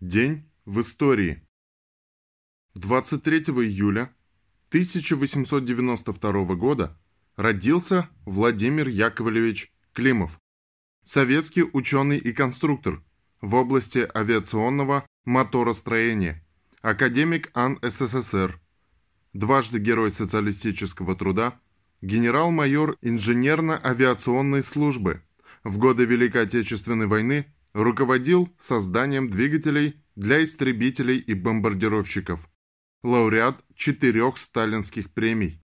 День в истории. 23 июля 1892 года родился Владимир Яковлевич Климов, советский ученый и конструктор в области авиационного моторостроения, академик АН СССР, дважды Герой социалистического труда, генерал-майор инженерно-авиационной службы, в годы Великой Отечественной войны руководил созданием двигателей для истребителей и бомбардировщиков. Лауреат четырех сталинских премий.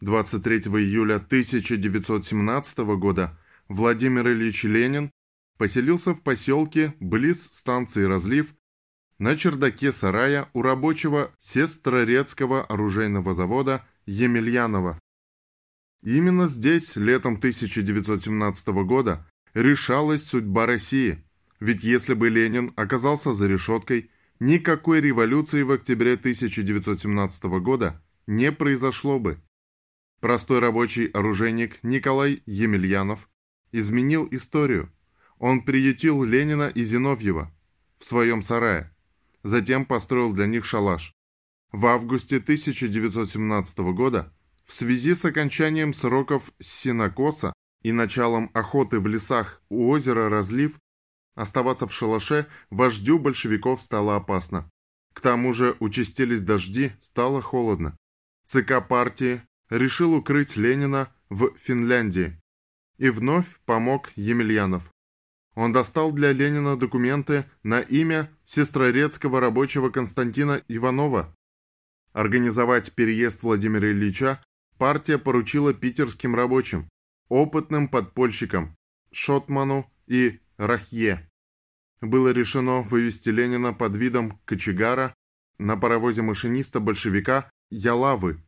23 июля 1917 года Владимир Ильич Ленин поселился в поселке близ станции «Разлив» на чердаке сарая у рабочего Сестрорецкого оружейного завода Емельянова. Именно здесь летом 1917 года решалась судьба России. Ведь если бы Ленин оказался за решеткой, никакой революции в октябре 1917 года не произошло бы. Простой рабочий оружейник Николай Емельянов изменил историю. Он приютил Ленина и Зиновьева в своем сарае. Затем построил для них шалаш. В августе 1917 года в связи с окончанием сроков синокоса и началом охоты в лесах у озера Разлив, оставаться в шалаше вождю большевиков стало опасно. К тому же участились дожди, стало холодно. ЦК партии решил укрыть Ленина в Финляндии. И вновь помог Емельянов. Он достал для Ленина документы на имя сестрорецкого рабочего Константина Иванова. Организовать переезд Владимира Ильича партия поручила питерским рабочим опытным подпольщикам Шотману и Рахье. Было решено вывести Ленина под видом кочегара на паровозе машиниста-большевика Ялавы.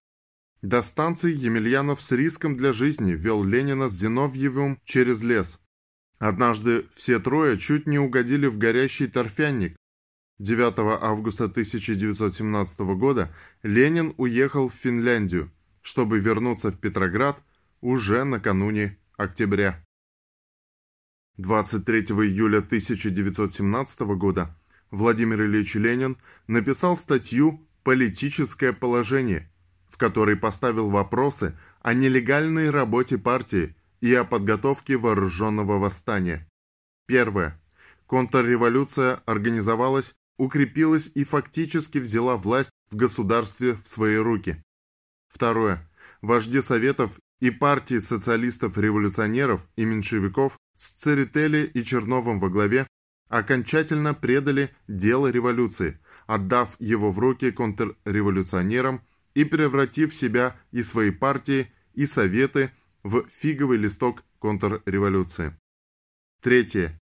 До станции Емельянов с риском для жизни вел Ленина с Зиновьевым через лес. Однажды все трое чуть не угодили в горящий торфянник. 9 августа 1917 года Ленин уехал в Финляндию, чтобы вернуться в Петроград уже накануне октября. 23 июля 1917 года Владимир Ильич Ленин написал статью «Политическое положение», в которой поставил вопросы о нелегальной работе партии и о подготовке вооруженного восстания. Первое. Контрреволюция организовалась, укрепилась и фактически взяла власть в государстве в свои руки. Второе. Вожди Советов и партии социалистов-революционеров и меньшевиков с Церетели и Черновым во главе окончательно предали дело революции, отдав его в руки контрреволюционерам и превратив себя и свои партии, и советы в фиговый листок контрреволюции. Третье.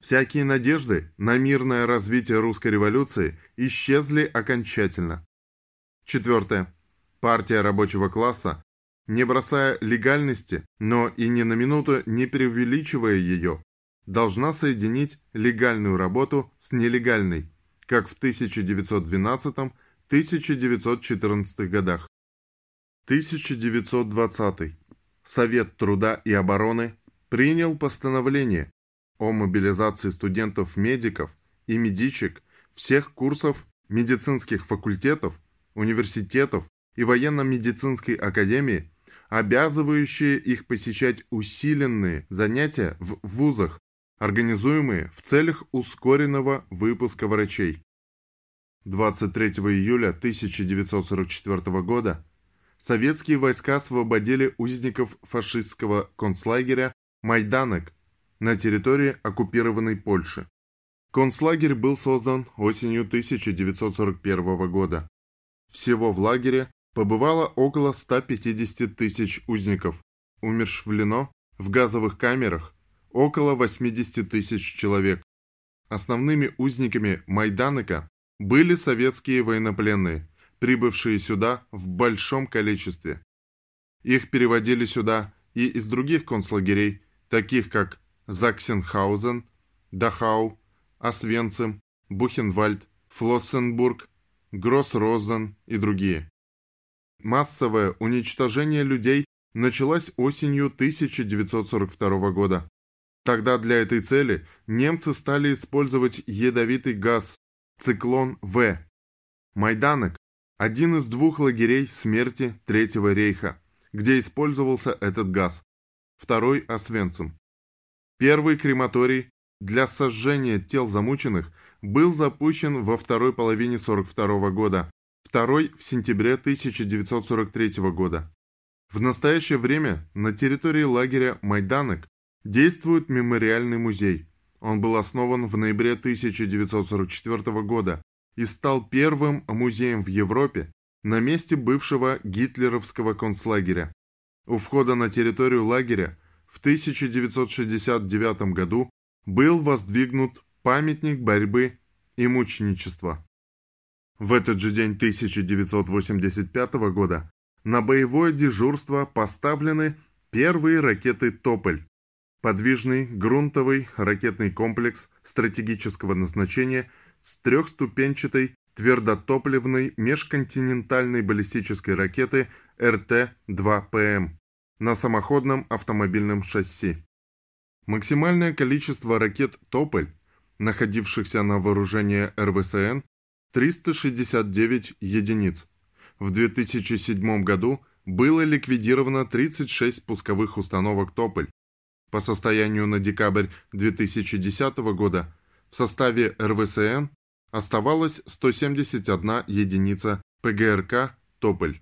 Всякие надежды на мирное развитие русской революции исчезли окончательно. Четвертое. Партия рабочего класса не бросая легальности, но и ни на минуту не преувеличивая ее, должна соединить легальную работу с нелегальной, как в 1912-1914 годах. 1920. Совет труда и обороны принял постановление о мобилизации студентов-медиков и медичек всех курсов медицинских факультетов, университетов и военно-медицинской академии обязывающие их посещать усиленные занятия в вузах, организуемые в целях ускоренного выпуска врачей. 23 июля 1944 года советские войска освободили узников фашистского концлагеря Майданек на территории оккупированной Польши. Концлагерь был создан осенью 1941 года. Всего в лагере побывало около 150 тысяч узников, умершвлено в газовых камерах около 80 тысяч человек. Основными узниками Майданека были советские военнопленные, прибывшие сюда в большом количестве. Их переводили сюда и из других концлагерей, таких как Заксенхаузен, Дахау, Освенцим, Бухенвальд, Флоссенбург, Гроссрозен и другие. Массовое уничтожение людей началось осенью 1942 года. Тогда для этой цели немцы стали использовать ядовитый газ «Циклон В». Майданок – один из двух лагерей смерти Третьего рейха, где использовался этот газ. Второй – Освенцим. Первый крематорий для сожжения тел замученных был запущен во второй половине 1942 года, второй – в сентябре 1943 года. В настоящее время на территории лагеря Майданок действует мемориальный музей. Он был основан в ноябре 1944 года и стал первым музеем в Европе на месте бывшего гитлеровского концлагеря. У входа на территорию лагеря в 1969 году был воздвигнут памятник борьбы и мученичества. В этот же день 1985 года на боевое дежурство поставлены первые ракеты «Тополь», подвижный грунтовый ракетный комплекс стратегического назначения с трехступенчатой твердотопливной межконтинентальной баллистической ракеты РТ-2ПМ на самоходном автомобильном шасси. Максимальное количество ракет «Тополь», находившихся на вооружении РВСН, 369 единиц. В 2007 году было ликвидировано 36 пусковых установок «Тополь», по состоянию на декабрь 2010 года в составе РВСН оставалось 171 единица ПГРК «Тополь».